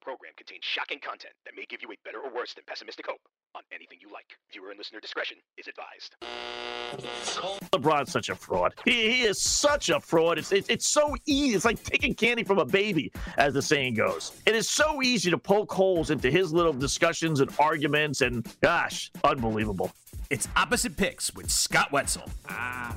program contains shocking content that may give you a better or worse than pessimistic hope on anything you like. Viewer and listener discretion is advised. LeBron's such a fraud. He, he is such a fraud. It's, it's it's so easy. It's like taking candy from a baby, as the saying goes. It is so easy to poke holes into his little discussions and arguments, and gosh, unbelievable. It's Opposite Picks with Scott Wetzel. Ah,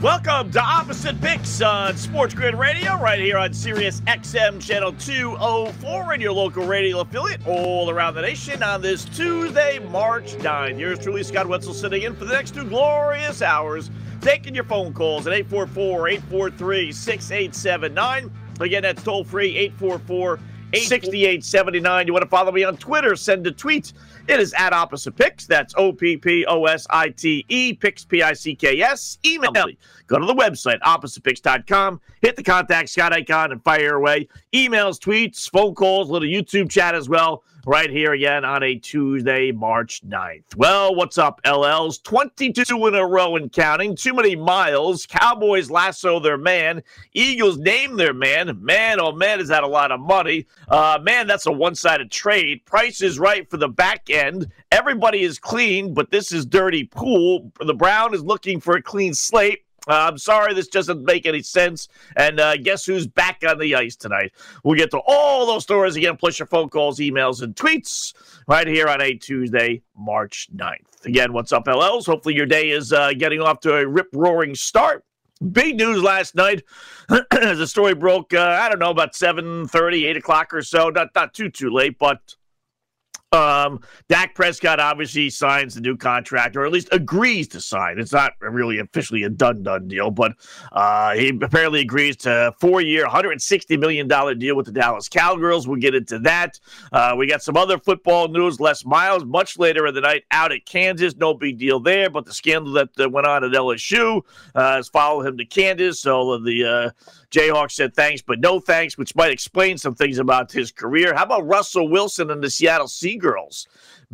Welcome to Opposite Picks on Sports Grid Radio, right here on Sirius XM Channel 204 and your local radio affiliate all around the nation on this Tuesday, March 9th. Here's truly, Scott Wetzel, sitting in for the next two glorious hours, taking your phone calls at 844 843 6879. Again, that's toll free 844 6879. You want to follow me on Twitter? Send a tweet. It is at Opposite Picks. That's O P P O S I T E, Picks P I C K S. Email me. Go to the website, oppositepicks.com, hit the contact Scott icon, and fire away. Emails, tweets, phone calls, little YouTube chat as well, right here again on a Tuesday, March 9th. Well, what's up, LLs? 22 in a row and counting. Too many miles. Cowboys lasso their man. Eagles name their man. Man, oh man, is that a lot of money? Uh, man, that's a one sided trade. Price is right for the back end. Everybody is clean, but this is dirty pool. The Brown is looking for a clean slate. Uh, I'm sorry, this doesn't make any sense. And uh, guess who's back on the ice tonight? We'll get to all those stories again, plus your phone calls, emails, and tweets right here on a Tuesday, March 9th. Again, what's up, LLs? Hopefully your day is uh, getting off to a rip roaring start. Big news last night as the story broke, uh, I don't know, about 7.30, 8 o'clock or so. Not, not too, too late, but um, Dak Prescott obviously signs the new contract, or at least agrees to sign. It's not really officially a done done deal, but uh, he apparently agrees to a four year, $160 million deal with the Dallas Cowgirls. We'll get into that. Uh, we got some other football news. Les Miles, much later in the night, out at Kansas. No big deal there, but the scandal that uh, went on at LSU uh, has followed him to Kansas. So the Jayhawks said thanks, but no thanks, which might explain some things about his career. How about Russell Wilson and the Seattle Seagirls?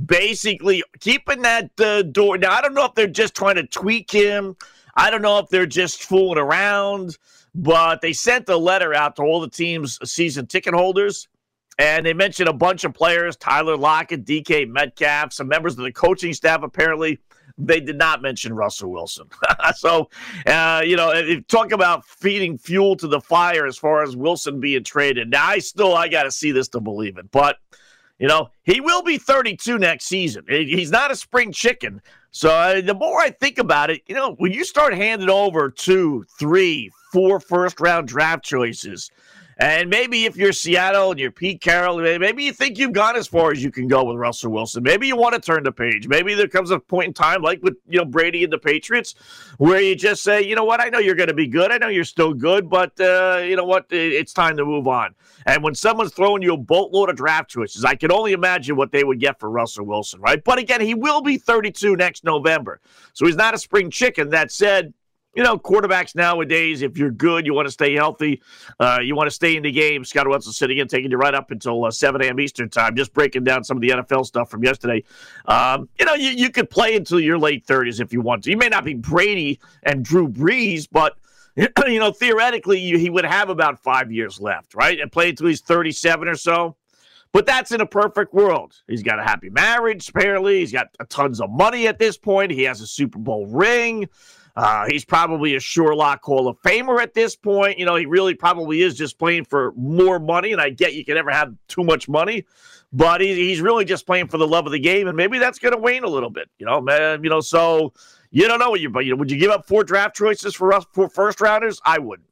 Basically, keeping that uh, door. Now, I don't know if they're just trying to tweak him. I don't know if they're just fooling around, but they sent a letter out to all the team's season ticket holders. And they mentioned a bunch of players Tyler Lockett, DK Metcalf, some members of the coaching staff apparently they did not mention Russell Wilson. so, uh, you know, talk about feeding fuel to the fire as far as Wilson being traded. Now, I still I got to see this to believe it, but you know, he will be 32 next season. He's not a spring chicken. So uh, the more I think about it, you know, when you start handing over two, three, four first round draft choices, and maybe if you're Seattle and you're Pete Carroll, maybe you think you've gone as far as you can go with Russell Wilson. Maybe you want to turn the page. Maybe there comes a point in time, like with you know Brady and the Patriots, where you just say, you know what, I know you're going to be good. I know you're still good, but uh, you know what, it's time to move on. And when someone's throwing you a boatload of draft choices, I can only imagine what they would get for Russell Wilson, right? But again, he will be 32 next November, so he's not a spring chicken. That said you know, quarterbacks nowadays, if you're good, you want to stay healthy, uh, you want to stay in the game. Scott Wetzel sitting in, taking you right up until uh, 7 a.m. Eastern time, just breaking down some of the NFL stuff from yesterday. Um, you know, you, you could play until your late 30s if you want to. You may not be Brady and Drew Brees, but you know, theoretically, you, he would have about five years left, right? And play until he's 37 or so. But that's in a perfect world. He's got a happy marriage, apparently. He's got tons of money at this point. He has a Super Bowl ring. Uh, he's probably a Sherlock Hall of Famer at this point. You know, he really probably is just playing for more money. And I get you can never have too much money, but he, he's really just playing for the love of the game. And maybe that's going to wane a little bit, you know, man. You know, so you don't know what you, but you know, would you give up four draft choices for us for first rounders? I would.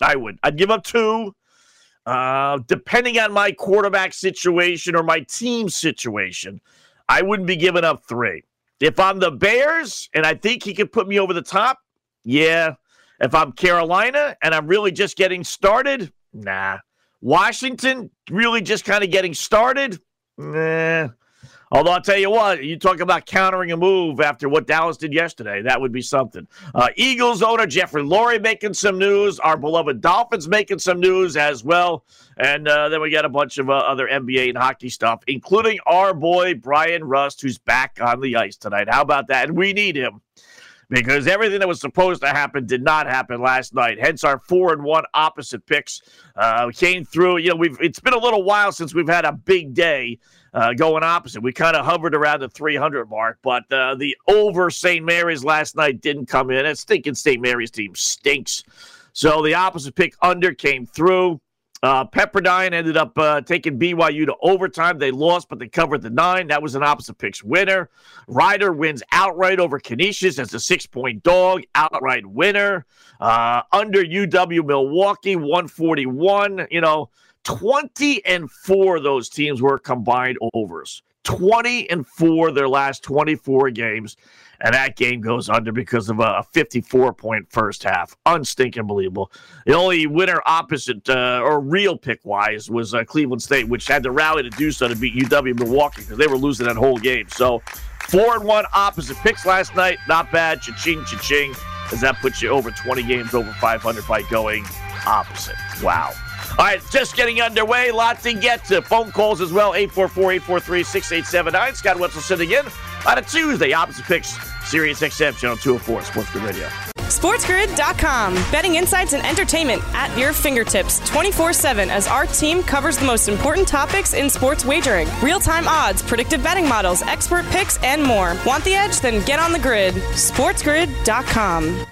I would. I'd give up two. Uh, depending on my quarterback situation or my team situation, I wouldn't be giving up three. If I'm the Bears and I think he could put me over the top, yeah. If I'm Carolina and I'm really just getting started, nah. Washington, really just kind of getting started, nah. Although I'll tell you what, you talk about countering a move after what Dallas did yesterday. That would be something. Uh, Eagles owner Jeffrey Lurie making some news. Our beloved Dolphins making some news as well. And uh, then we got a bunch of uh, other NBA and hockey stuff, including our boy Bryan Rust, who's back on the ice tonight. How about that? And we need him because everything that was supposed to happen did not happen last night. Hence our four and one opposite picks uh, came through. You know, we've it's been a little while since we've had a big day uh, going opposite. We kind of hovered around the 300 mark, but uh, the over St. Mary's last night didn't come in. And stinking St. Mary's team stinks. So the opposite pick under came through. Uh, Pepperdine ended up uh, taking BYU to overtime. They lost, but they covered the nine. That was an opposite picks winner. Rider wins outright over Canisius as a six point dog, outright winner. Uh, under UW Milwaukee, 141. You know, 20 and four of those teams were combined overs. 20 and four their last 24 games. And that game goes under because of a 54 point first half. Unstinking believable. The only winner opposite uh, or real pick wise was uh, Cleveland State, which had to rally to do so to beat UW Milwaukee because they were losing that whole game. So four and one opposite picks last night. Not bad. Cha-ching, cha-ching. As that puts you over 20 games over 500 by going opposite. Wow. All right, just getting underway. Lot to get to. Phone calls as well 844 843 6879. Scott Wetzel sitting in on a Tuesday. Opposite picks, Sirius XM, Channel 204, Sports Grid Radio. SportsGrid.com. Betting insights and entertainment at your fingertips 24 7 as our team covers the most important topics in sports wagering real time odds, predictive betting models, expert picks, and more. Want the edge? Then get on the grid. SportsGrid.com.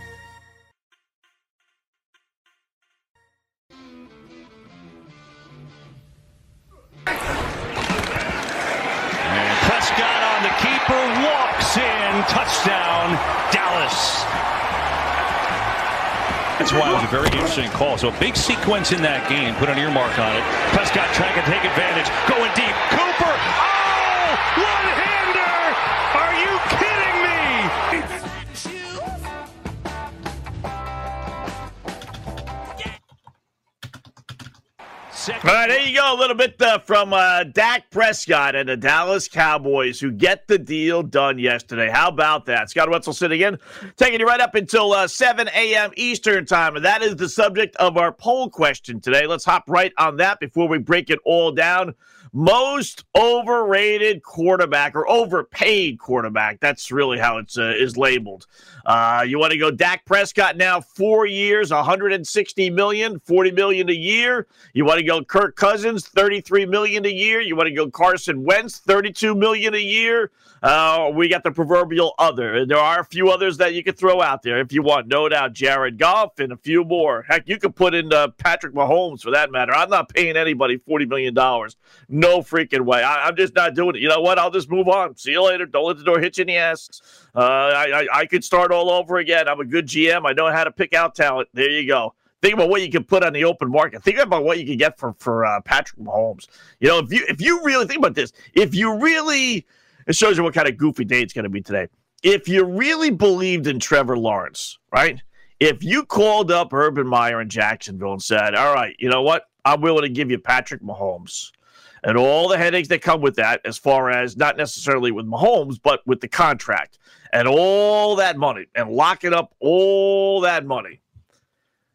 touchdown, Dallas. That's why it was a very interesting call. So a big sequence in that game. Put an earmark on it. Prescott trying to take advantage. Going deep. Cooper. Oh! One-hander! Right, there you go. A little bit uh, from uh, Dak Prescott and the Dallas Cowboys who get the deal done yesterday. How about that? Scott Wetzel sitting in, taking you right up until uh, 7 a.m. Eastern Time. And that is the subject of our poll question today. Let's hop right on that before we break it all down most overrated quarterback or overpaid quarterback. That's really how it's uh, is labeled. Uh, you want to go Dak Prescott now, four years, 160 million, 40 million a year. You want to go Kirk Cousins, 33 million a year. You want to go Carson Wentz, 32 million a year. Uh, we got the proverbial other. There are a few others that you could throw out there if you want. No doubt, Jared Goff and a few more. Heck, you could put in uh, Patrick Mahomes for that matter. I'm not paying anybody $40 million. No freaking way. I, am just not doing it. You know what? I'll just move on. See you later. Don't let the door hit you in the ass. Uh, I, I, I could start all over again. I'm a good GM. I know how to pick out talent. There you go think about what you can put on the open market. Think about what you can get for for uh, Patrick Mahomes. You know, if you if you really think about this, if you really it shows you what kind of goofy day it's going to be today. If you really believed in Trevor Lawrence, right? If you called up Urban Meyer in Jacksonville and said, "All right, you know what? I'm willing to give you Patrick Mahomes." And all the headaches that come with that, as far as not necessarily with Mahomes, but with the contract and all that money and locking up all that money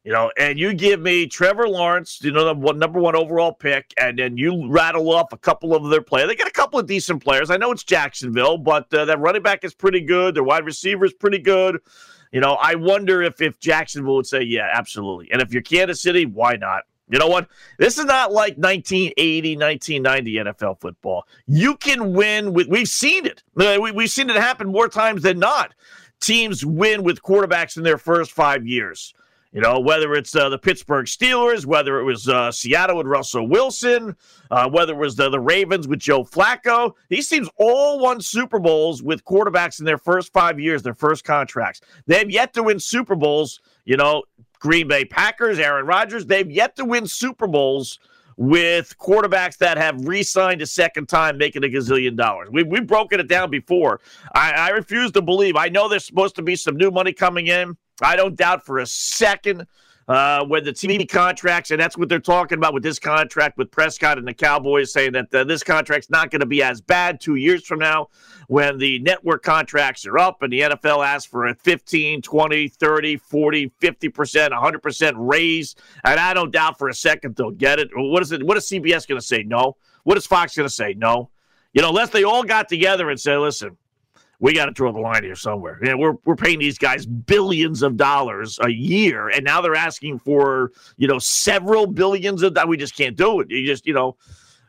you know, and you give me Trevor Lawrence, you know, the number one overall pick, and then you rattle off a couple of their players. They got a couple of decent players. I know it's Jacksonville, but uh, that running back is pretty good. Their wide receiver is pretty good. You know, I wonder if if Jacksonville would say, yeah, absolutely. And if you're Kansas City, why not? You know what? This is not like 1980, 1990 NFL football. You can win with, we've seen it. Uh, we, we've seen it happen more times than not. Teams win with quarterbacks in their first five years. You know, whether it's uh, the Pittsburgh Steelers, whether it was uh, Seattle with Russell Wilson, uh, whether it was the, the Ravens with Joe Flacco, these teams all won Super Bowls with quarterbacks in their first five years, their first contracts. They have yet to win Super Bowls. You know, Green Bay Packers, Aaron Rodgers, they've yet to win Super Bowls with quarterbacks that have re-signed a second time, making a gazillion dollars. We, we've broken it down before. I, I refuse to believe. I know there's supposed to be some new money coming in. I don't doubt for a second uh, when the TV contracts, and that's what they're talking about with this contract with Prescott and the Cowboys, saying that uh, this contract's not going to be as bad two years from now when the network contracts are up and the NFL asks for a 15, 20, 30, 40, 50%, 100% raise. And I don't doubt for a second they'll get it. What is it? What is CBS going to say? No. What is Fox going to say? No. You know, unless they all got together and say, listen, we got to draw the line here somewhere. Yeah, we're we're paying these guys billions of dollars a year, and now they're asking for you know several billions of. That. We just can't do it. You just you know.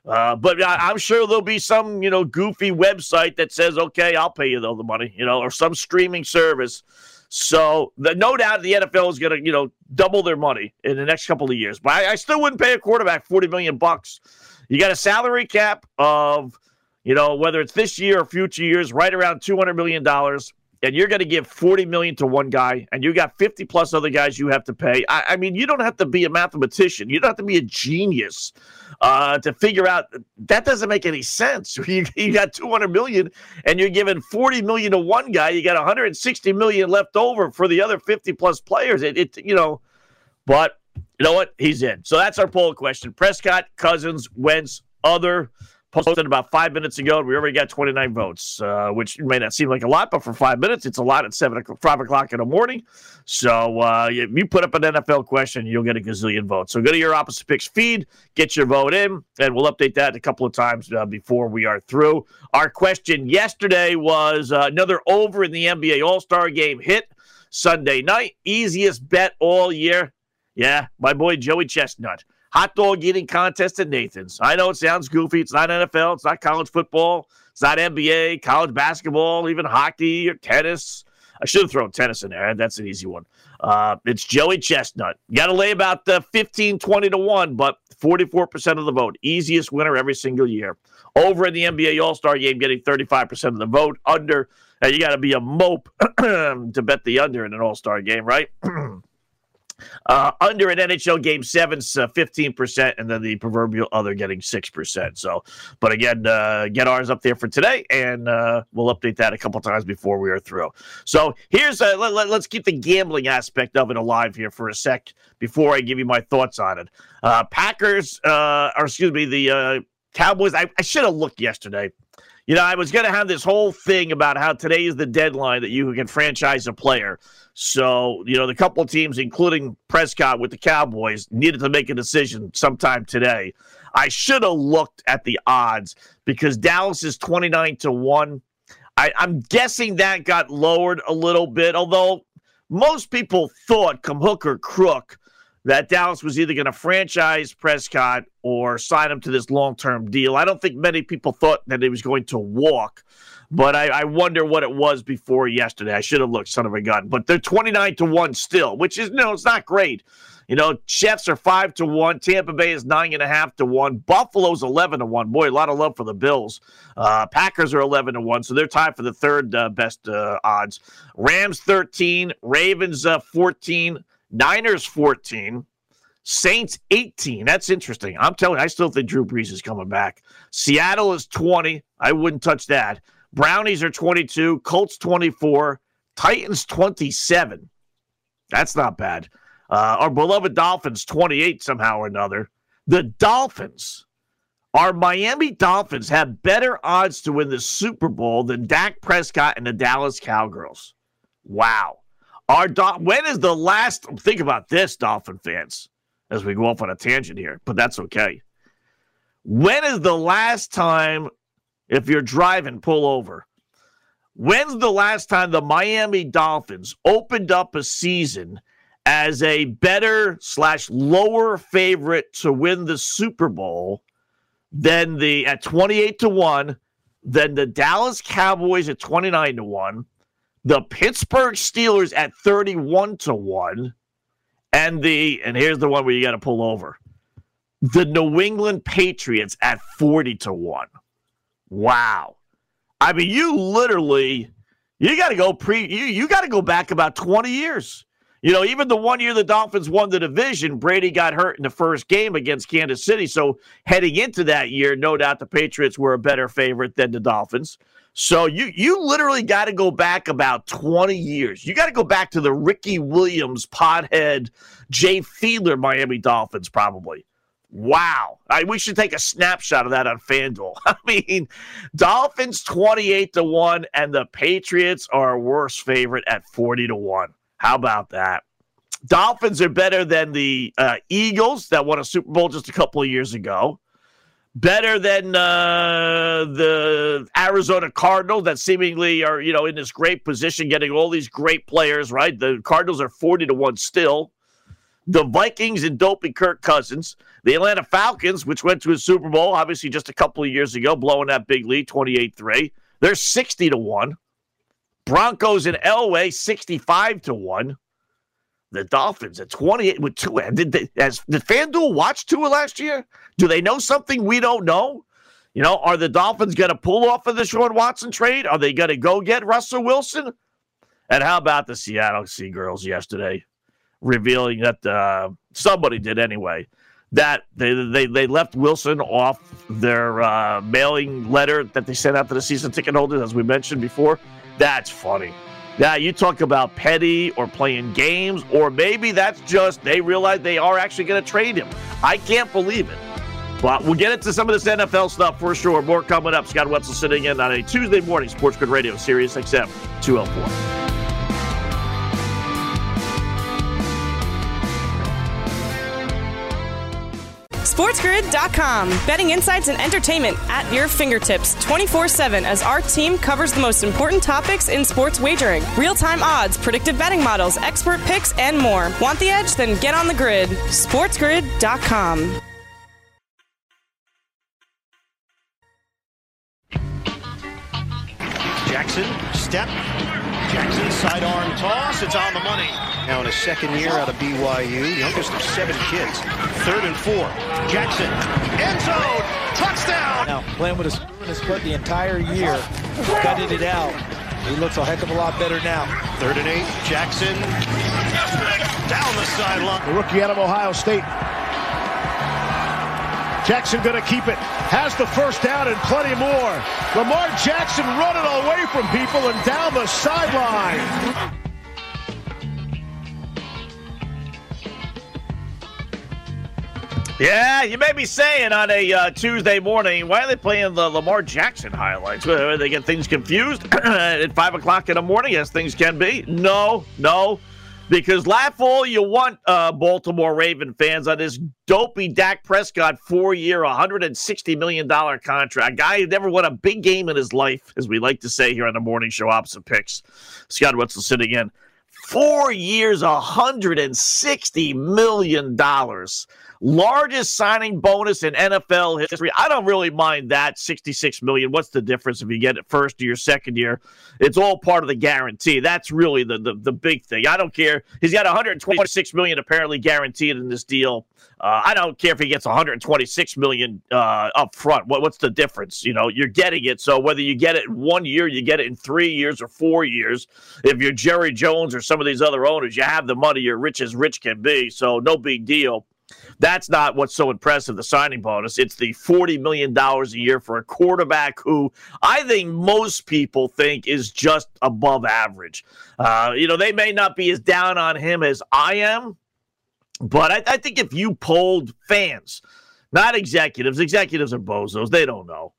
Uh, but I, am sure there'll be some, you know, goofy website that says, "Okay, I'll pay you though the money," you know, or some streaming service. So the no doubt the NFL is going to, you know, double their money in the next couple of years. But I, I still wouldn't pay a quarterback forty million bucks. You got a salary cap of you know, whether it's this year or future years, right around $200 million, and you're going to give 40 million to one guy, and you got 50 plus other guys you have to pay. I, I mean, you don't have to be a mathematician. You don't have to be a genius uh, to figure out that doesn't make any sense. You, you got 200 million, and you're giving 40 million to one guy. You got 160 million left over for the other 50 plus players. It, it you know, but you know what? He's in. So that's our poll question: Prescott, Cousins, Wentz, other posted about five minutes ago, and we already got 29 votes, uh, which may not seem like a lot, but for five minutes, it's a lot at seven o'clock, five o'clock in the morning. So uh, if you put up an NFL question, you'll get a gazillion votes. So go to your opposite picks feed, get your vote in, and we'll update that a couple of times uh, before we are through. Our question yesterday was uh, another over in the NBA All Star game hit Sunday night. Easiest bet all year. Yeah, my boy Joey Chestnut hot dog eating contest at Nathan's. I know it sounds goofy. It's not NFL. It's not college football. It's not NBA, college basketball, even hockey or tennis. I should have thrown tennis in there. That's an easy one. Uh, it's Joey Chestnut. Got to lay about uh, 15, 20 to 1, but 44% of the vote. Easiest winner every single year. Over in the NBA All Star game, getting 35% of the vote. Under, uh, you got to be a mope to bet the under in an All Star game, right? Uh, under an NHL game seven's uh, 15%, and then the proverbial other getting 6%. So, but again, uh, get ours up there for today, and uh, we'll update that a couple times before we are through. So, here's uh, let, let, us keep the gambling aspect of it alive here for a sec before I give you my thoughts on it. Uh, Packers, or excuse me, the Cowboys, I, I should have looked yesterday. You know, I was going to have this whole thing about how today is the deadline that you can franchise a player. So, you know, the couple teams, including Prescott with the Cowboys, needed to make a decision sometime today. I should have looked at the odds because Dallas is 29 to 1. I, I'm guessing that got lowered a little bit, although most people thought, come hook or crook, that Dallas was either going to franchise Prescott or sign him to this long term deal. I don't think many people thought that he was going to walk, but I, I, wonder what it was before yesterday. I should have looked, son of a gun. But they're 29 to 1 still, which is, no, it's not great. You know, Jets are 5 to 1. Tampa Bay is 9.5 to 1. Buffalo's 11 to 1. Boy, a lot of love for the Bills. Uh, Packers are 11 to 1, so they're tied for the third uh, best uh, odds. Rams 13, Ravens uh, 14. Niners 14, Saints 18. That's interesting. I'm telling you, I still think Drew Brees is coming back. Seattle is 20. I wouldn't touch that. Brownies are 22, Colts 24, Titans 27. That's not bad. Uh, our beloved Dolphins 28 somehow or another. The Dolphins, our Miami Dolphins have better odds to win the Super Bowl than Dak Prescott and the Dallas Cowgirls. Wow. Our Do- when is the last? Think about this, Dolphin fans, as we go off on a tangent here, but that's okay. When is the last time, if you're driving, pull over? When's the last time the Miami Dolphins opened up a season as a better slash lower favorite to win the Super Bowl than the at 28 to 1, than the Dallas Cowboys at 29 to 1, the Pittsburgh Steelers at 31 to 1 and the and here's the one where you got to pull over. The New England Patriots at 40 to 1. Wow. I mean, you literally you got to go pre you you got to go back about 20 years. You know, even the one year the Dolphins won the division, Brady got hurt in the first game against Kansas City. So heading into that year, no doubt the Patriots were a better favorite than the Dolphins. So you you literally got to go back about 20 years. You got to go back to the Ricky Williams, pothead, Jay Fiedler Miami Dolphins, probably. Wow. I, we should take a snapshot of that on FanDuel. I mean, Dolphins 28 to 1, and the Patriots are a worse favorite at 40 to 1. How about that? Dolphins are better than the uh, Eagles that won a Super Bowl just a couple of years ago. Better than uh, the Arizona Cardinals that seemingly are, you know, in this great position, getting all these great players. Right, the Cardinals are forty to one still. The Vikings and dopey Kirk Cousins, the Atlanta Falcons, which went to a Super Bowl, obviously just a couple of years ago, blowing that big lead, twenty-eight three. They're sixty to one. Broncos in Elway, 65 to 1. The Dolphins at 28 with two. Did, they, as, did FanDuel watch Tua last year? Do they know something we don't know? You know, are the Dolphins going to pull off of the Sean Watson trade? Are they going to go get Russell Wilson? And how about the Seattle Sea Girls yesterday, revealing that uh, somebody did anyway that they, they they left Wilson off their uh, mailing letter that they sent out to the season ticket holders, as we mentioned before. That's funny. Now, you talk about petty or playing games, or maybe that's just they realize they are actually going to trade him. I can't believe it. But we'll get into some of this NFL stuff for sure. More coming up. Scott Wetzel sitting in on a Tuesday morning, Sports Grid Radio, Sirius XM 204. SportsGrid.com. Betting insights and entertainment at your fingertips 24 7 as our team covers the most important topics in sports wagering real time odds, predictive betting models, expert picks, and more. Want the edge? Then get on the grid. SportsGrid.com. Jackson, step. Jackson, sidearm toss. It's on the money. Now in his second year out of BYU, youngest of seven kids. Third and four. Jackson, end zone, touchdown. Now playing with a screw in his foot the entire year, gutted it out. He looks a heck of a lot better now. Third and eight. Jackson down the sideline. The rookie out of Ohio State. Jackson going to keep it. Has the first down and plenty more. Lamar Jackson running away from people and down the sideline. Yeah, you may be saying on a uh, Tuesday morning, why are they playing the Lamar Jackson highlights? Where they get things confused at 5 o'clock in the morning, as things can be? No, no. Because laugh all you want, uh, Baltimore Raven fans, on this dopey Dak Prescott four year, $160 million contract. Guy who never won a big game in his life, as we like to say here on the morning show, opposite picks. Scott Wetzel sitting in. Four years, $160 million largest signing bonus in NFL history. I don't really mind that 66 million. What's the difference if you get it first year, second year? It's all part of the guarantee. That's really the the, the big thing. I don't care. He's got 126 million apparently guaranteed in this deal. Uh, I don't care if he gets 126 million uh, up front. What, what's the difference? You know, you're getting it. So whether you get it in one year, you get it in three years or four years. If you're Jerry Jones or some of these other owners, you have the money. You're rich as rich can be. So no big deal. That's not what's so impressive, the signing bonus. It's the $40 million a year for a quarterback who I think most people think is just above average. Uh, you know, they may not be as down on him as I am, but I, I think if you polled fans, not executives, executives are bozos, they don't know.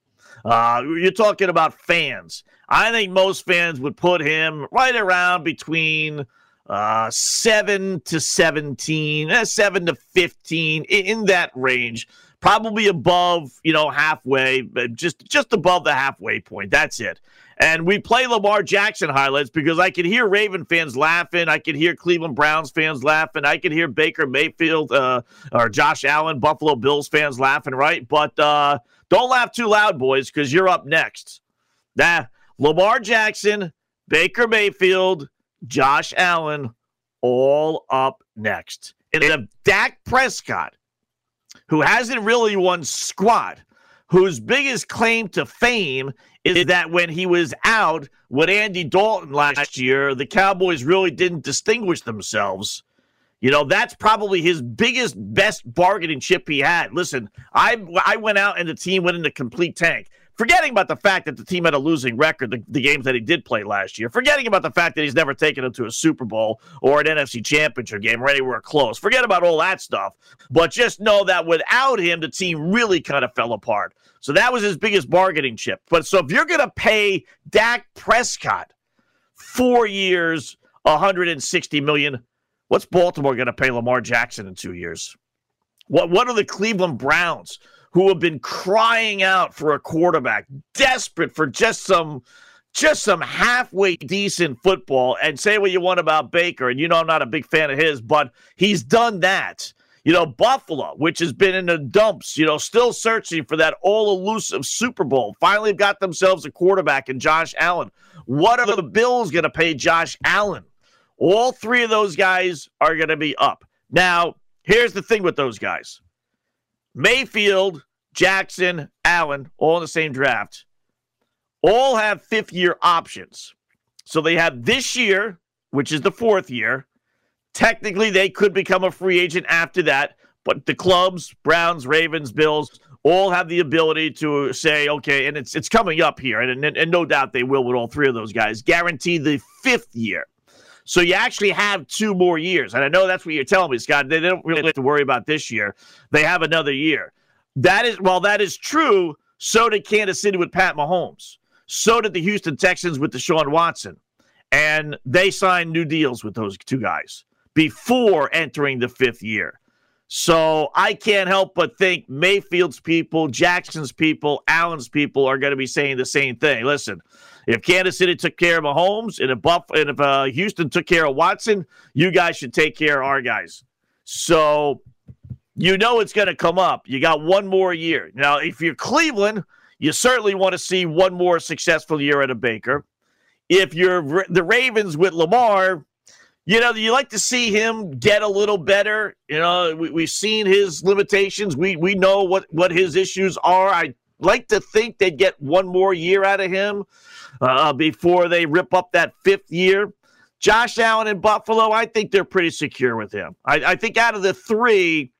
Uh, you're talking about fans. I think most fans would put him right around between – uh, seven to 17, eh, seven to 15 in that range. Probably above, you know, halfway, just just above the halfway point. That's it. And we play Lamar Jackson highlights because I could hear Raven fans laughing. I could hear Cleveland Browns fans laughing. I could hear Baker Mayfield uh, or Josh Allen, Buffalo Bills fans laughing, right? But uh, don't laugh too loud, boys, because you're up next. Nah, Lamar Jackson, Baker Mayfield, Josh Allen all up next. And if Dak Prescott, who hasn't really won squat, whose biggest claim to fame is that when he was out with Andy Dalton last year, the Cowboys really didn't distinguish themselves. You know, that's probably his biggest, best bargaining chip he had. Listen, I I went out and the team went into a complete tank. Forgetting about the fact that the team had a losing record, the, the games that he did play last year. Forgetting about the fact that he's never taken him to a Super Bowl or an NFC championship game or anywhere close. Forget about all that stuff. But just know that without him, the team really kind of fell apart. So that was his biggest bargaining chip. But so if you're going to pay Dak Prescott four years, 160 million, what's Baltimore going to pay Lamar Jackson in two years? What what are the Cleveland Browns who have been crying out for a quarterback, desperate for just some just some halfway decent football and say what you want about Baker and you know I'm not a big fan of his, but he's done that. You know, Buffalo, which has been in the dumps, you know, still searching for that all elusive Super Bowl, finally got themselves a quarterback in Josh Allen. What are the Bills going to pay Josh Allen? All three of those guys are going to be up. Now, here's the thing with those guys Mayfield, Jackson, Allen, all in the same draft, all have fifth year options. So they have this year, which is the fourth year, Technically, they could become a free agent after that, but the clubs, Browns, Ravens, Bills, all have the ability to say, okay, and it's it's coming up here, and, and, and no doubt they will with all three of those guys, guarantee the fifth year. So you actually have two more years. And I know that's what you're telling me, Scott. They don't really have to worry about this year. They have another year. That is, while that is true, so did Kansas City with Pat Mahomes. So did the Houston Texans with Deshaun Watson. And they signed new deals with those two guys before entering the fifth year. So I can't help but think Mayfield's people, Jackson's people, Allen's people are going to be saying the same thing. Listen, if Kansas City took care of Mahomes and if Buff and if uh, Houston took care of Watson, you guys should take care of our guys. So you know it's going to come up. You got one more year. Now, if you're Cleveland, you certainly want to see one more successful year at a Baker. If you're the Ravens with Lamar, you know, you like to see him get a little better. You know, we, we've seen his limitations. We we know what what his issues are. I like to think they'd get one more year out of him uh, before they rip up that fifth year. Josh Allen in Buffalo, I think they're pretty secure with him. I, I think out of the three,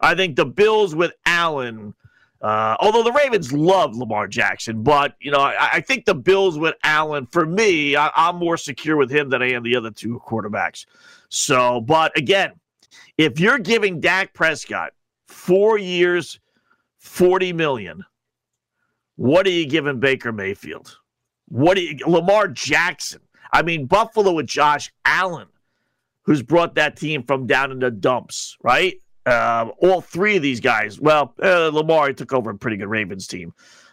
I think the Bills with Allen uh, although the Ravens love Lamar Jackson, but you know, I, I think the Bills with Allen, for me, I, I'm more secure with him than I am the other two quarterbacks. So, but again, if you're giving Dak Prescott four years, forty million, what are you giving Baker Mayfield? What do you Lamar Jackson? I mean, Buffalo with Josh Allen, who's brought that team from down in the dumps, right? Um, all three of these guys. Well, uh, Lamar took over a pretty good Ravens team,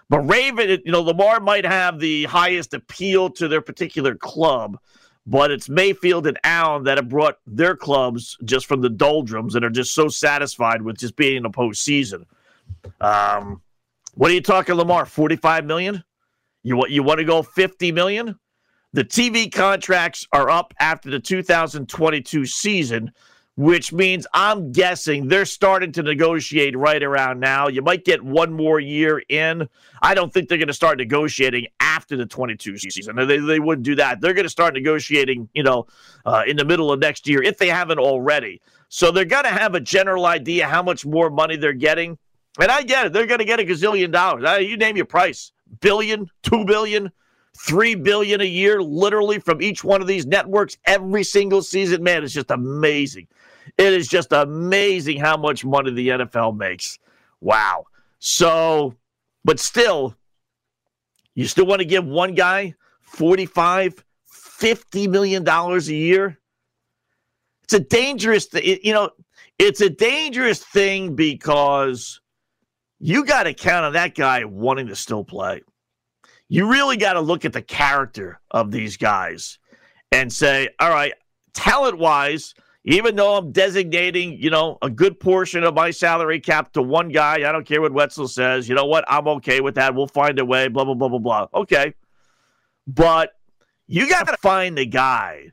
but Raven, you know, Lamar might have the highest appeal to their particular club, but it's Mayfield and Allen that have brought their clubs just from the doldrums and are just so satisfied with just being in the postseason. Um, what are you talking, Lamar? Forty-five million? You want you want to go fifty million? The TV contracts are up after the 2022 season which means I'm guessing they're starting to negotiate right around now. You might get one more year in. I don't think they're going to start negotiating after the 22 season. They, they wouldn't do that. They're going to start negotiating, you know, uh, in the middle of next year if they haven't already. So they're going to have a general idea how much more money they're getting. And I get it. They're going to get a gazillion dollars. You name your price billion, two billion, three billion a year, literally from each one of these networks every single season. Man, it's just amazing. It is just amazing how much money the NFL makes. Wow. So, but still, you still want to give one guy 45, 50 million dollars a year? It's a dangerous thing. You know, it's a dangerous thing because you got to count on that guy wanting to still play. You really got to look at the character of these guys and say, all right, talent wise, even though I'm designating, you know, a good portion of my salary cap to one guy, I don't care what Wetzel says. You know what? I'm okay with that. We'll find a way, blah, blah, blah, blah, blah. Okay. But you got to find the guy.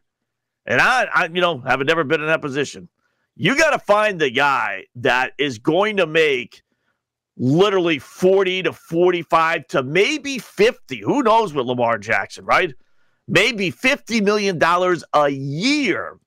And I, I, you know, have never been in that position. You got to find the guy that is going to make literally 40 to 45 to maybe 50. Who knows with Lamar Jackson, right? Maybe $50 million a year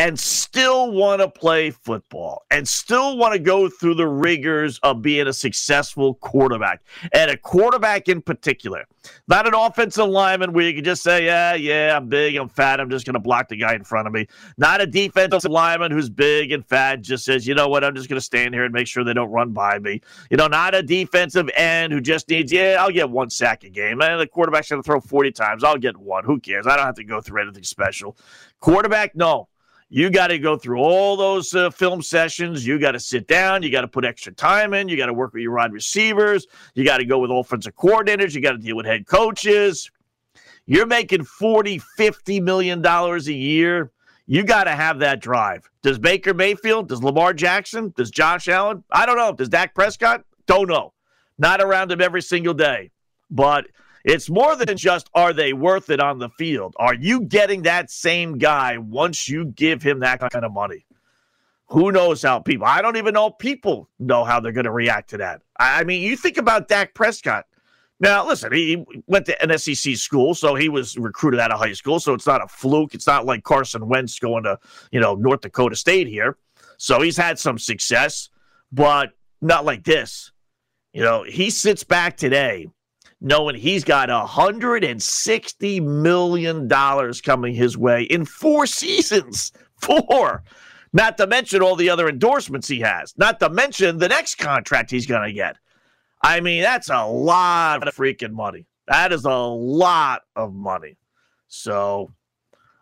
and still want to play football and still want to go through the rigors of being a successful quarterback and a quarterback in particular, not an offensive lineman where you can just say, yeah, yeah, I'm big, I'm fat, I'm just going to block the guy in front of me. Not a defensive lineman who's big and fat, just says, you know what, I'm just going to stand here and make sure they don't run by me. You know, not a defensive end who just needs, yeah, I'll get one sack a game. And the quarterback's going to throw 40 times. I'll get one. Who cares? I don't have to go through anything special. Quarterback, no. You got to go through all those uh, film sessions. You got to sit down. You got to put extra time in. You got to work with your wide receivers. You got to go with offensive coordinators. You got to deal with head coaches. You're making 40, 50 million dollars a year. You got to have that drive. Does Baker Mayfield? Does Lamar Jackson? Does Josh Allen? I don't know. Does Dak Prescott? Don't know. Not around him every single day. But it's more than just are they worth it on the field? Are you getting that same guy once you give him that kind of money? Who knows how people, I don't even know people know how they're going to react to that. I mean, you think about Dak Prescott. Now, listen, he went to an SEC school, so he was recruited out of high school. So it's not a fluke. It's not like Carson Wentz going to, you know, North Dakota State here. So he's had some success, but not like this. You know, he sits back today knowing he's got $160 million coming his way in four seasons. Four. Not to mention all the other endorsements he has. Not to mention the next contract he's going to get. I mean, that's a lot of freaking money. That is a lot of money. So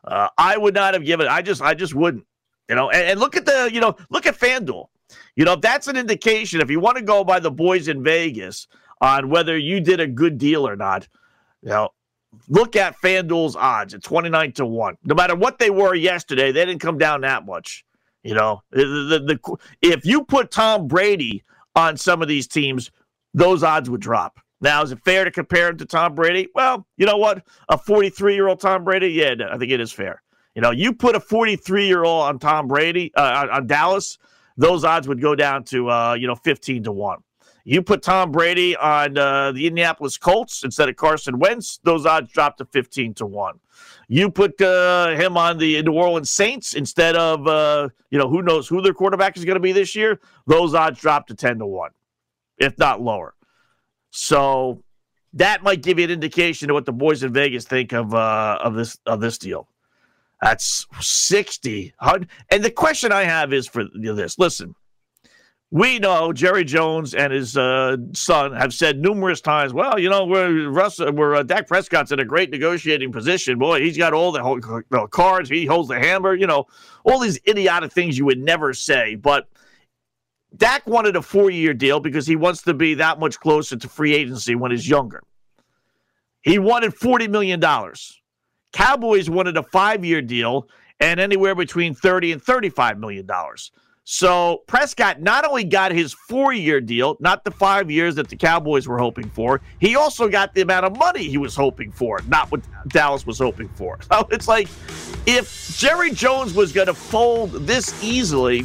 uh, I would not have given. I just, I just wouldn't. You know, and, and look at the, you know, look at FanDuel. You know, that's an indication. If you want to go by the boys in Vegas, on whether you did a good deal or not. Know, look at FanDuel's odds at 29 to 1. No matter what they were yesterday, they didn't come down that much. You know, the, the, the, if you put Tom Brady on some of these teams, those odds would drop. Now, is it fair to compare him to Tom Brady? Well, you know what? A 43 year old Tom Brady? Yeah, I think it is fair. You know, you put a 43 year old on Tom Brady, uh, on, on Dallas, those odds would go down to, uh, you know, 15 to 1. You put Tom Brady on uh, the Indianapolis Colts instead of Carson Wentz, those odds drop to 15 to 1. You put uh, him on the New Orleans Saints instead of, uh, you know, who knows who their quarterback is going to be this year, those odds drop to 10 to 1, if not lower. So that might give you an indication of what the boys in Vegas think of uh, of this of this deal. That's 60. And the question I have is for this. Listen, we know Jerry Jones and his uh, son have said numerous times, well, you know, we're Russ, we're uh, Dak Prescott's in a great negotiating position. Boy, he's got all the, the cards. He holds the hammer. You know, all these idiotic things you would never say. But Dak wanted a four-year deal because he wants to be that much closer to free agency when he's younger. He wanted forty million dollars. Cowboys wanted a five-year deal and anywhere between thirty and thirty-five million dollars. So Prescott not only got his four year deal, not the five years that the Cowboys were hoping for, he also got the amount of money he was hoping for, not what Dallas was hoping for. So it's like if Jerry Jones was going to fold this easily,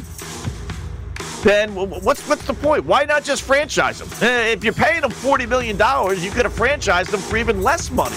then what's what's the point? Why not just franchise him? Eh, if you're paying him $40 million, you could have franchised him for even less money.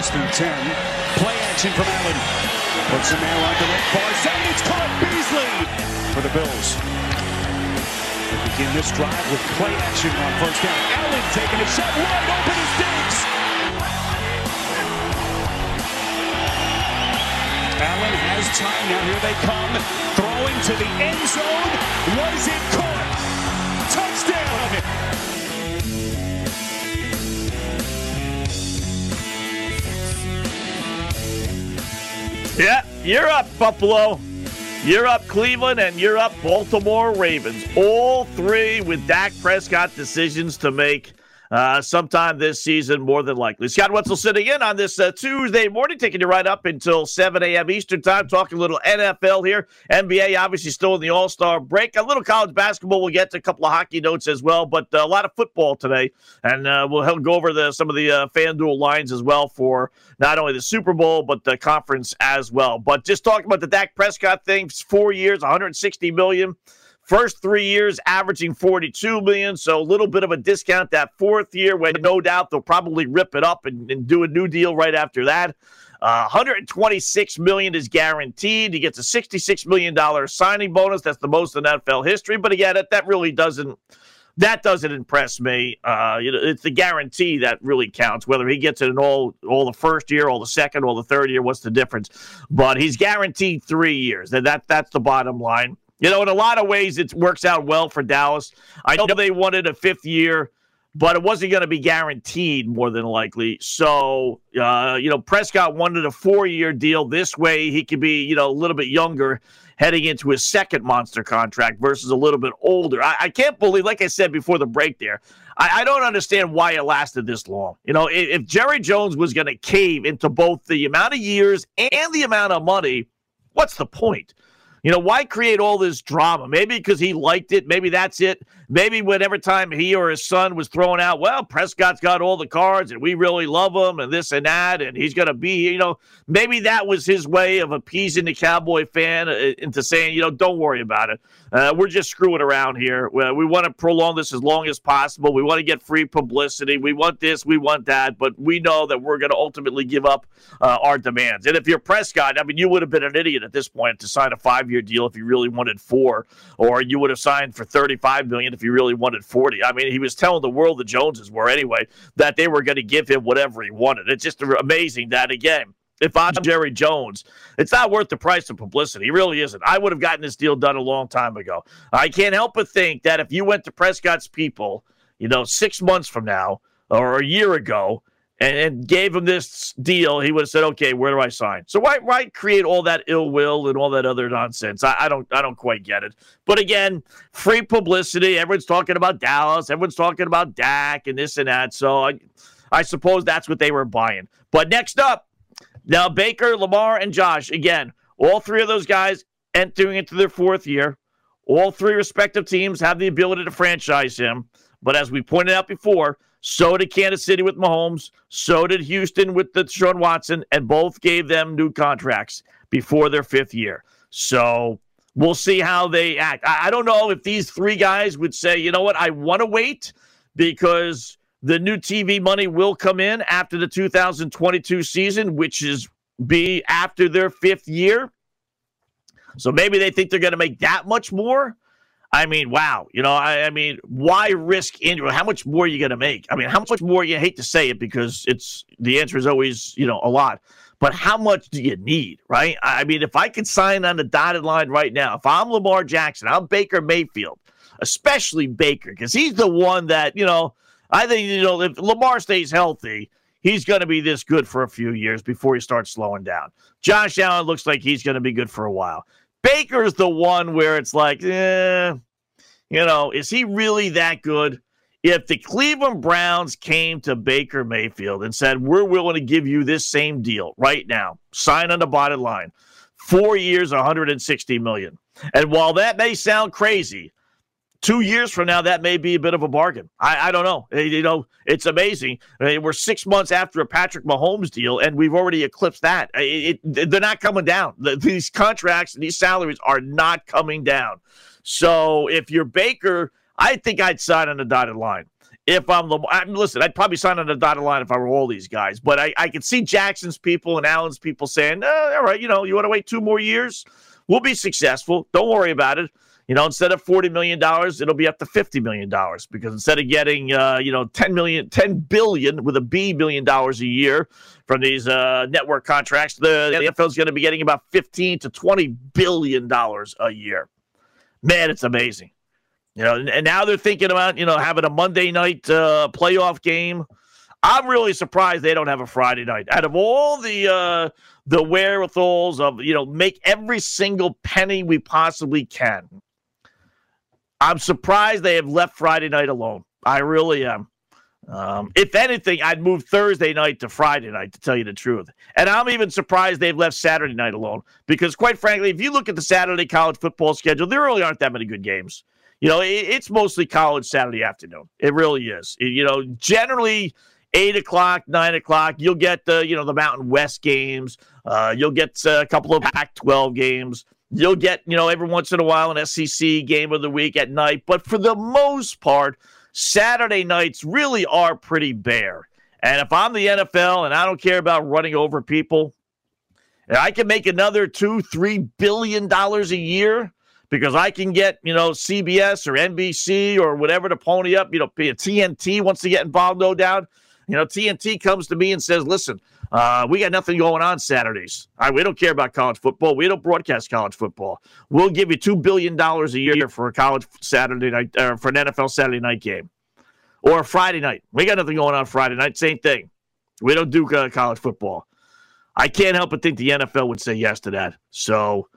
first and 10. Play action from Allen. Puts him there on the right far side. It's caught Beasley for the Bills. They begin this drive with play action on first down. Allen taking a shot wide open as Diggs. Allen has time now. Here they come. Throwing to the end zone. Was it caught? Touchdown. Yeah, you're up, Buffalo. You're up Cleveland and you're up Baltimore Ravens. All three with Dak Prescott decisions to make uh, sometime this season, more than likely. Scott Wetzel sitting in on this uh, Tuesday morning, taking you right up until 7 a.m. Eastern Time, talking a little NFL here. NBA obviously still in the All Star break. A little college basketball. We'll get to a couple of hockey notes as well, but uh, a lot of football today. And uh, we'll go over the, some of the uh, FanDuel lines as well for not only the Super Bowl, but the conference as well. But just talking about the Dak Prescott thing, four years, 160 million. First three years averaging 42 million, so a little bit of a discount that fourth year when no doubt they'll probably rip it up and, and do a new deal right after that. Uh, 126 million is guaranteed. He gets a 66 million dollar signing bonus. That's the most in NFL history. But again, that, that really doesn't that doesn't impress me. Uh, you know, it's the guarantee that really counts. Whether he gets it in all all the first year, all the second, all the third year, what's the difference? But he's guaranteed three years. That that that's the bottom line. You know, in a lot of ways, it works out well for Dallas. I know they wanted a fifth year, but it wasn't going to be guaranteed more than likely. So, uh, you know, Prescott wanted a four year deal. This way, he could be, you know, a little bit younger heading into his second monster contract versus a little bit older. I, I can't believe, like I said before the break there, I, I, don't understand why it lasted this long. You know, if, if Jerry Jones was going to cave into both the amount of years and the amount of money, what's the point? You know, why create all this drama? Maybe because he liked it. Maybe that's it. Maybe whenever time he or his son was thrown out, well, Prescott's got all the cards and we really love him and this and that, and he's going to be, you know, maybe that was his way of appeasing the Cowboy fan uh, into saying, you know, don't worry about it. Uh, we're just screwing around here. We want to prolong this as long as possible. We want to get free publicity. We want this, we want that, but we know that we're going to ultimately give up uh, our demands. And if you're Prescott, I mean, you would have been an idiot at this point to sign a five year deal if you really wanted four, or you would have signed for 35 million if you really wanted 40. I mean, he was telling the world the Joneses were anyway that they were going to give him whatever he wanted. It's just amazing that again if I'm Jerry Jones, it's not worth the price of publicity. It really isn't. I would have gotten this deal done a long time ago. I can't help but think that if you went to Prescott's people, you know, six months from now or a year ago and, and gave him this deal, he would have said, "Okay, where do I sign?" So why why create all that ill will and all that other nonsense? I, I don't I don't quite get it. But again, free publicity. Everyone's talking about Dallas. Everyone's talking about Dak and this and that. So I, I suppose that's what they were buying. But next up. Now, Baker, Lamar, and Josh, again, all three of those guys entering into their fourth year. All three respective teams have the ability to franchise him. But as we pointed out before, so did Kansas City with Mahomes. So did Houston with Deshaun Watson, and both gave them new contracts before their fifth year. So we'll see how they act. I don't know if these three guys would say, you know what, I want to wait because the new TV money will come in after the 2022 season, which is be after their fifth year. So maybe they think they're going to make that much more. I mean, wow. You know, I, I mean, why risk injury? How much more are you going to make? I mean, how much more? You hate to say it because it's the answer is always, you know, a lot. But how much do you need, right? I mean, if I could sign on the dotted line right now, if I'm Lamar Jackson, I'm Baker Mayfield, especially Baker, because he's the one that, you know, I think, you know, if Lamar stays healthy, he's going to be this good for a few years before he starts slowing down. Josh Allen looks like he's going to be good for a while. Baker's the one where it's like, eh, you know, is he really that good? If the Cleveland Browns came to Baker Mayfield and said, We're willing to give you this same deal right now, sign on the bottom line, four years, 160 million. And while that may sound crazy, two years from now, that may be a bit of a bargain. I, I don't know. Eh, you know, it's amazing. Eh, we're six months after a Patrick Mahomes deal, and we've already eclipsed that. Eh, it, it, they're not coming down. The, these contracts and these salaries are not coming down. So if you're Baker, I think I'd sign on the dotted line. If I'm the, I mean, listen, I'd probably sign on the dotted line if I were all these guys. But I, I could see Jackson's people and Allen's people saying, oh, all right, you know, you want to wait two more years? We'll be successful. Don't worry about it you know, instead of $40 million, it'll be up to $50 million because instead of getting, uh, you know, 10 million, 10 billion with a B million dollars a year from these uh, network contracts, the, the NFL is going to be getting about 15 to 20 billion dollars a year. Man, it's amazing. You know, and, and, now they're thinking about, you know, having a Monday night uh, playoff game I'm really surprised they don't have a Friday night. Out of all the uh, the wherewithals of you know make every single penny we possibly can, I'm surprised they have left Friday night alone. I really am. Um, if anything, I'd move Thursday night to Friday night, to tell you the truth. And I'm even surprised they've left Saturday night alone because, quite frankly, if you look at the Saturday college football schedule, there really aren't that many good games. You know, it, it's mostly college Saturday afternoon. It really is. It, you know, generally eight o'clock, nine o'clock, you'll get the you know the Mountain West games. Uh, you'll get uh, a couple of Pac-12 games. You'll get you know every once in a while an SEC game of the week at night. But for the most part Saturday nights really are pretty bare. And if I'm the NFL and I don't care about running over people, and I can make another two, three billion dollars a year because I can get, you know, CBS or NBC or whatever to pony up, you know, TNT wants to get involved, no doubt. You know, TNT comes to me and says, listen, uh, we got nothing going on Saturdays. All right, we don't care about college football. We don't broadcast college football. We'll give you two billion dollars a year for a college Saturday night or for an NFL Saturday night game, or a Friday night. We got nothing going on Friday night. Same thing. We don't do uh, college football. I can't help but think the NFL would say yes to that. So,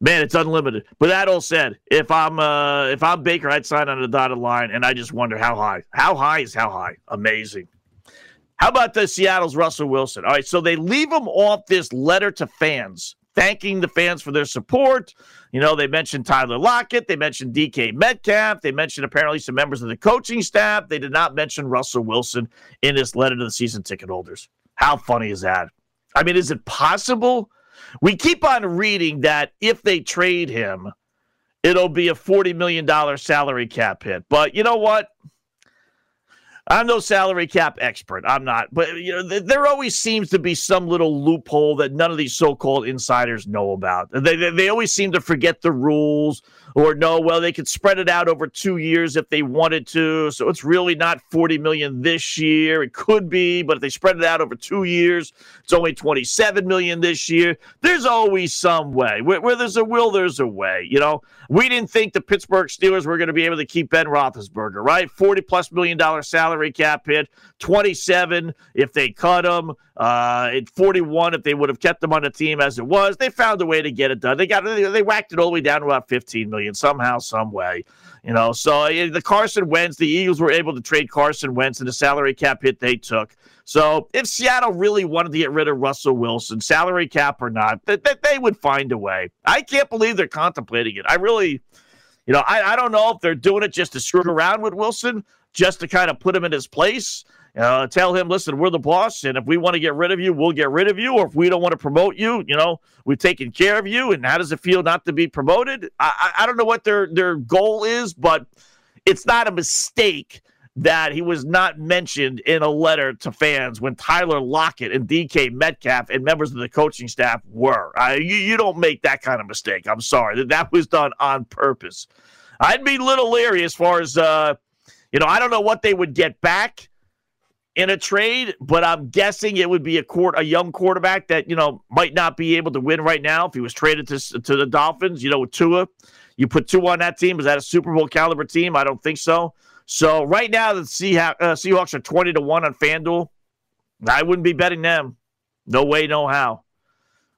man, it's unlimited. But that all said, if I'm uh, if I'm Baker, I'd sign on the dotted line, and I just wonder how high. How high is how high? Amazing. How about the Seattle's Russell Wilson? All right, so they leave him off this letter to fans, thanking the fans for their support. You know, they mentioned Tyler Lockett, they mentioned DK Metcalf, they mentioned apparently some members of the coaching staff. They did not mention Russell Wilson in this letter to the season ticket holders. How funny is that? I mean, is it possible? We keep on reading that if they trade him, it'll be a $40 million salary cap hit. But you know what? I'm no salary cap expert. I'm not. But you know, th- there always seems to be some little loophole that none of these so-called insiders know about. They, they, they always seem to forget the rules or know well they could spread it out over 2 years if they wanted to. So it's really not 40 million this year. It could be, but if they spread it out over 2 years, it's only 27 million this year. There's always some way. Where, where there's a will, there's a way, you know. We didn't think the Pittsburgh Steelers were going to be able to keep Ben Roethlisberger, right? 40 plus million dollar salary cap hit, 27 if they cut him, uh, at 41 if they would have kept him on the team as it was. They found a way to get it done. They got they, whacked it all the way down to about 15 million somehow, some way. You know, so the Carson Wentz, the Eagles were able to trade Carson Wentz and the salary cap hit they took. So if Seattle really wanted to get rid of Russell Wilson, salary cap or not, that, that they would find a way. I can't believe they're contemplating it. I really, you know, I, I don't know if they're doing it just to screw around with Wilson, just to kind of put him in his place. Uh, tell him, listen, we're the boss, and if we want to get rid of you, we'll get rid of you. Or if we don't want to promote you, you know, we've taken care of you. And how does it feel not to be promoted? I, I, don't know what their their goal is, but it's not a mistake that he was not mentioned in a letter to fans when Tyler Lockett and DK Metcalf and members of the coaching staff were. You, you don't make that kind of mistake. I'm sorry that that was done on purpose. I'd be a little leery as far as uh, you know. I don't know what they would get back in a trade, but I'm guessing it would be a court a young quarterback that you know might not be able to win right now if he was traded to to the Dolphins. You know, with Tua, you put Tua on that team. Is that a Super Bowl caliber team? I don't think so. So right now the Seahawks, uh, Seahawks are twenty to one on FanDuel. I wouldn't be betting them. No way, no how.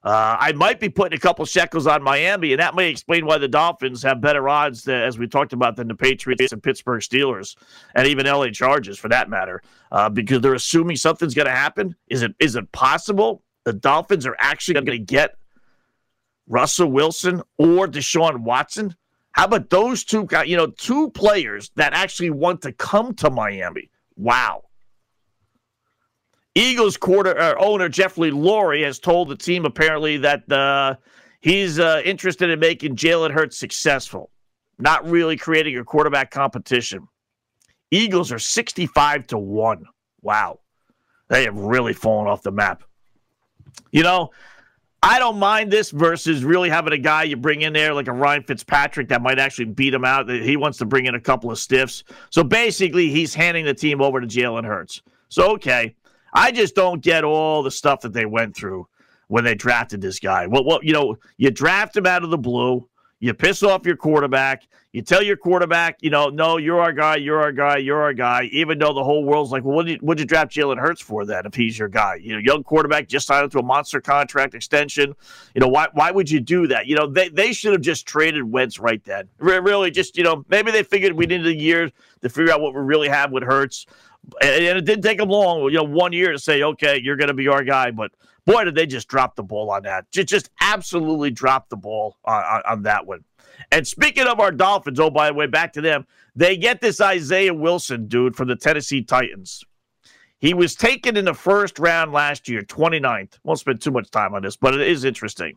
Uh, I might be putting a couple shekels on Miami, and that may explain why the Dolphins have better odds, as we talked about, than the Patriots and Pittsburgh Steelers, and even LA Chargers for that matter, uh, because they're assuming something's going to happen. Is it is it possible the Dolphins are actually going to get Russell Wilson or Deshaun Watson? How about those two guys? You know, two players that actually want to come to Miami. Wow. Eagles quarter uh, owner Jeffrey Lurie has told the team apparently that uh, he's uh, interested in making Jalen Hurts successful, not really creating a quarterback competition. Eagles are 65 to 1. Wow. They have really fallen off the map. You know, I don't mind this versus really having a guy you bring in there like a Ryan Fitzpatrick that might actually beat him out. He wants to bring in a couple of stiffs. So basically, he's handing the team over to Jalen Hurts. So, okay. I just don't get all the stuff that they went through when they drafted this guy. Well, well, you know, you draft him out of the blue. You piss off your quarterback. You tell your quarterback, you know, no, you're our guy, you're our guy, you're our guy. Even though the whole world's like, well, what you, what'd you draft Jalen Hurts for then if he's your guy? You know, young quarterback just signed to a monster contract extension. You know, why why would you do that? You know, they, they should have just traded Wentz right then. Really, just, you know, maybe they figured we needed a year to figure out what we really have with Hurts. And it didn't take them long, you know, one year to say, okay, you're going to be our guy. But boy, did they just drop the ball on that. Just, absolutely drop the ball on, on, on that one. And speaking of our Dolphins, oh, by the way, back to them, they get this Isaiah Wilson dude from the Tennessee Titans. He was taken in the first round last year, 29th. Won't spend too much time on this, but it is interesting.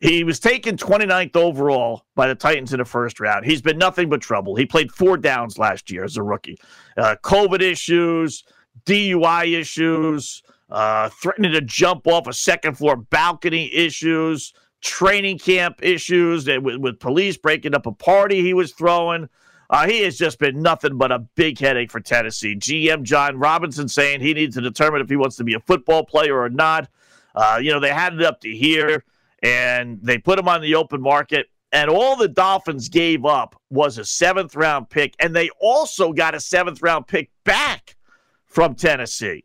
He was taken 29th overall by the Titans in the first round. He's been nothing but trouble. He played four downs last year as a rookie. Uh, COVID issues, DUI issues, uh, threatening to jump off a second floor balcony issues, training camp issues with, with police breaking up a party he was throwing. Uh, he has just been nothing but a big headache for Tennessee. GM Jon Robinson saying he needs to determine if he wants to be a football player or not. Uh, you know, they had it up to here and they put him on the open market. And all the Dolphins gave up was a seventh round pick. And they also got a seventh round pick back from Tennessee.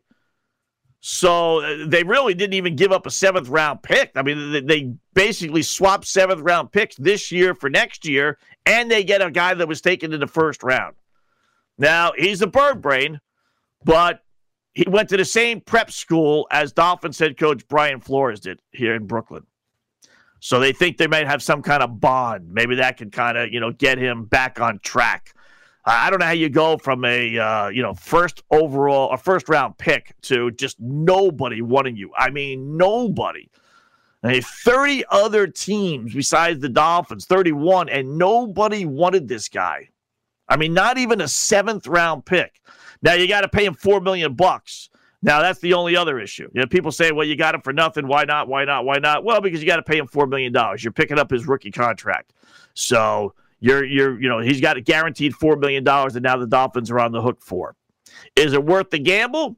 So uh, they really didn't even give up a seventh round pick. I mean, they basically swapped seventh round picks this year for next year, and they get a guy that was taken in the first round. Now, he's a bird brain, but he went to the same prep school as Dolphins head coach Brian Flores did here in Brooklyn. So they think they might have some kind of bond. Maybe that can kind of, you know, get him back on track. I don't know how you go from a uh, you know first overall a first round pick to just nobody wanting you. I mean nobody. I 30 other teams besides the Dolphins, 31, and nobody wanted this guy. I mean, not even a seventh round pick. Now you got to pay him four million bucks. Now that's the only other issue. You know, people say, "Well, you got him for nothing. Why not? Why not? Why not?" Well, because you got to pay him four million dollars. You're picking up his rookie contract, so you're you're you know he's got a guaranteed four million dollars, and now the Dolphins are on the hook for. Is it worth the gamble?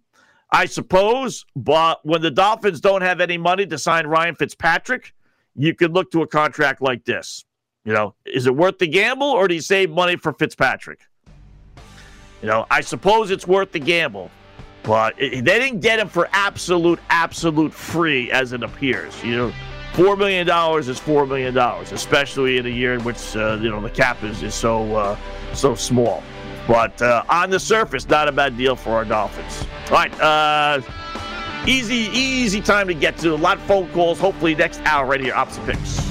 I suppose, but when the Dolphins don't have any money to sign Ryan Fitzpatrick, you could look to a contract like this. You know, is it worth the gamble, or do you save money for Fitzpatrick? You know, I suppose it's worth the gamble, but it, they didn't get him for absolute, absolute free, as it appears. You know Four million dollars is four million dollars, especially in a year in which uh, you know the cap is, is so uh, so small. But uh, on the surface, not a bad deal for our Dolphins. All right, uh, easy easy time to get to. A lot of phone calls. Hopefully next hour right here, opposite picks.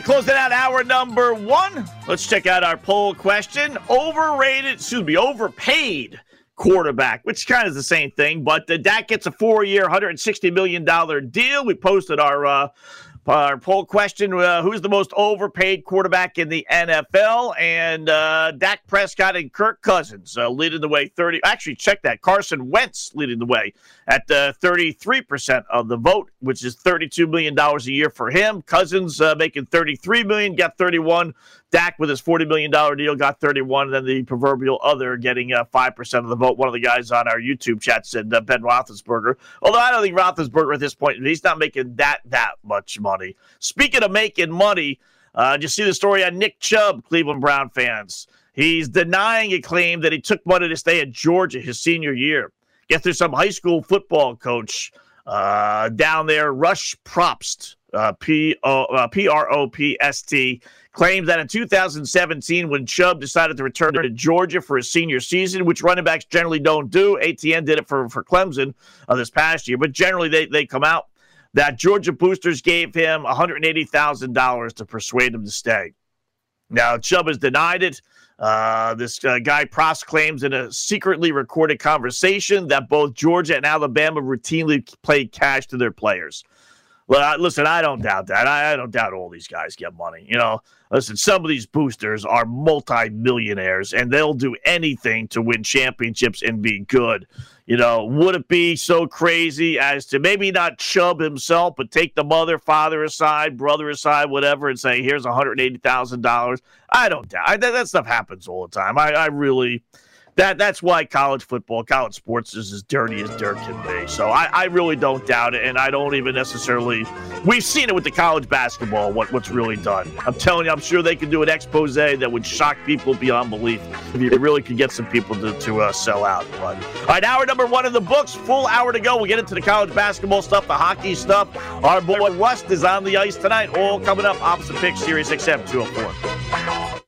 right, closing out hour number one. Let's check out our poll question. Overrated, excuse me, overpaid quarterback, which kind of is the same thing, but uh, Dak gets a four year, $160 million deal. We posted our uh, our poll question uh, Who's the most overpaid quarterback in the NFL? And uh, Dak Prescott and Kirk Cousins uh, leading the way 30. Actually, check that. Carson Wentz leading the way at uh, 33% of the vote, which is $32 million a year for him. Cousins uh, making 33 million, got 31. Dak with his $40 million deal got 31, and then the proverbial other getting uh, 5% of the vote. One of the guys on our YouTube chat said uh, Ben Roethlisberger. Although I don't think Roethlisberger at this point, he's not making that that much money. Speaking of making money, uh, you see the story on Nick Chubb, Cleveland Brown fans? He's denying a claim that he took money to stay at Georgia his senior year. Guess there's some high school football coach uh, down there, Rush Propst, uh, uh, P R O P S T claims that in 2017, when Chubb decided to return to Georgia for his senior season, which running backs generally don't do, Etienne did it for, for Clemson uh, this past year, but generally they, they come out, that Georgia boosters gave him $180,000 to persuade him to stay. Now, Chubb has denied it. Uh, this uh, guy Pross claims in a secretly recorded conversation that both Georgia and Alabama routinely play cash to their players. Well, listen, I don't doubt that. I, I, don't doubt all these guys get money. You know, listen, some of these boosters are multi-millionaires, and they'll do anything to win championships and be good. You know, would it be so crazy as to maybe not Chubb himself, but take the mother, father aside, brother aside, whatever, and say, "Here's one hundred eighty thousand dollars." I don't doubt that, that stuff happens all the time. I, I really that that's why college football, college sports is as dirty as dirt can be. So I, I really don't doubt it, and I don't even necessarily. We've seen it with the college basketball. What what's really done? I'm telling you, I'm sure they could do an expose that would shock people beyond belief if you really could get some people to to uh, sell out. But all right, hour number one in the books. Full hour to go. We get into the college basketball stuff, the hockey stuff. Our boy Rust is on the ice tonight. All coming up. Opposite pick, Sirius XM 204.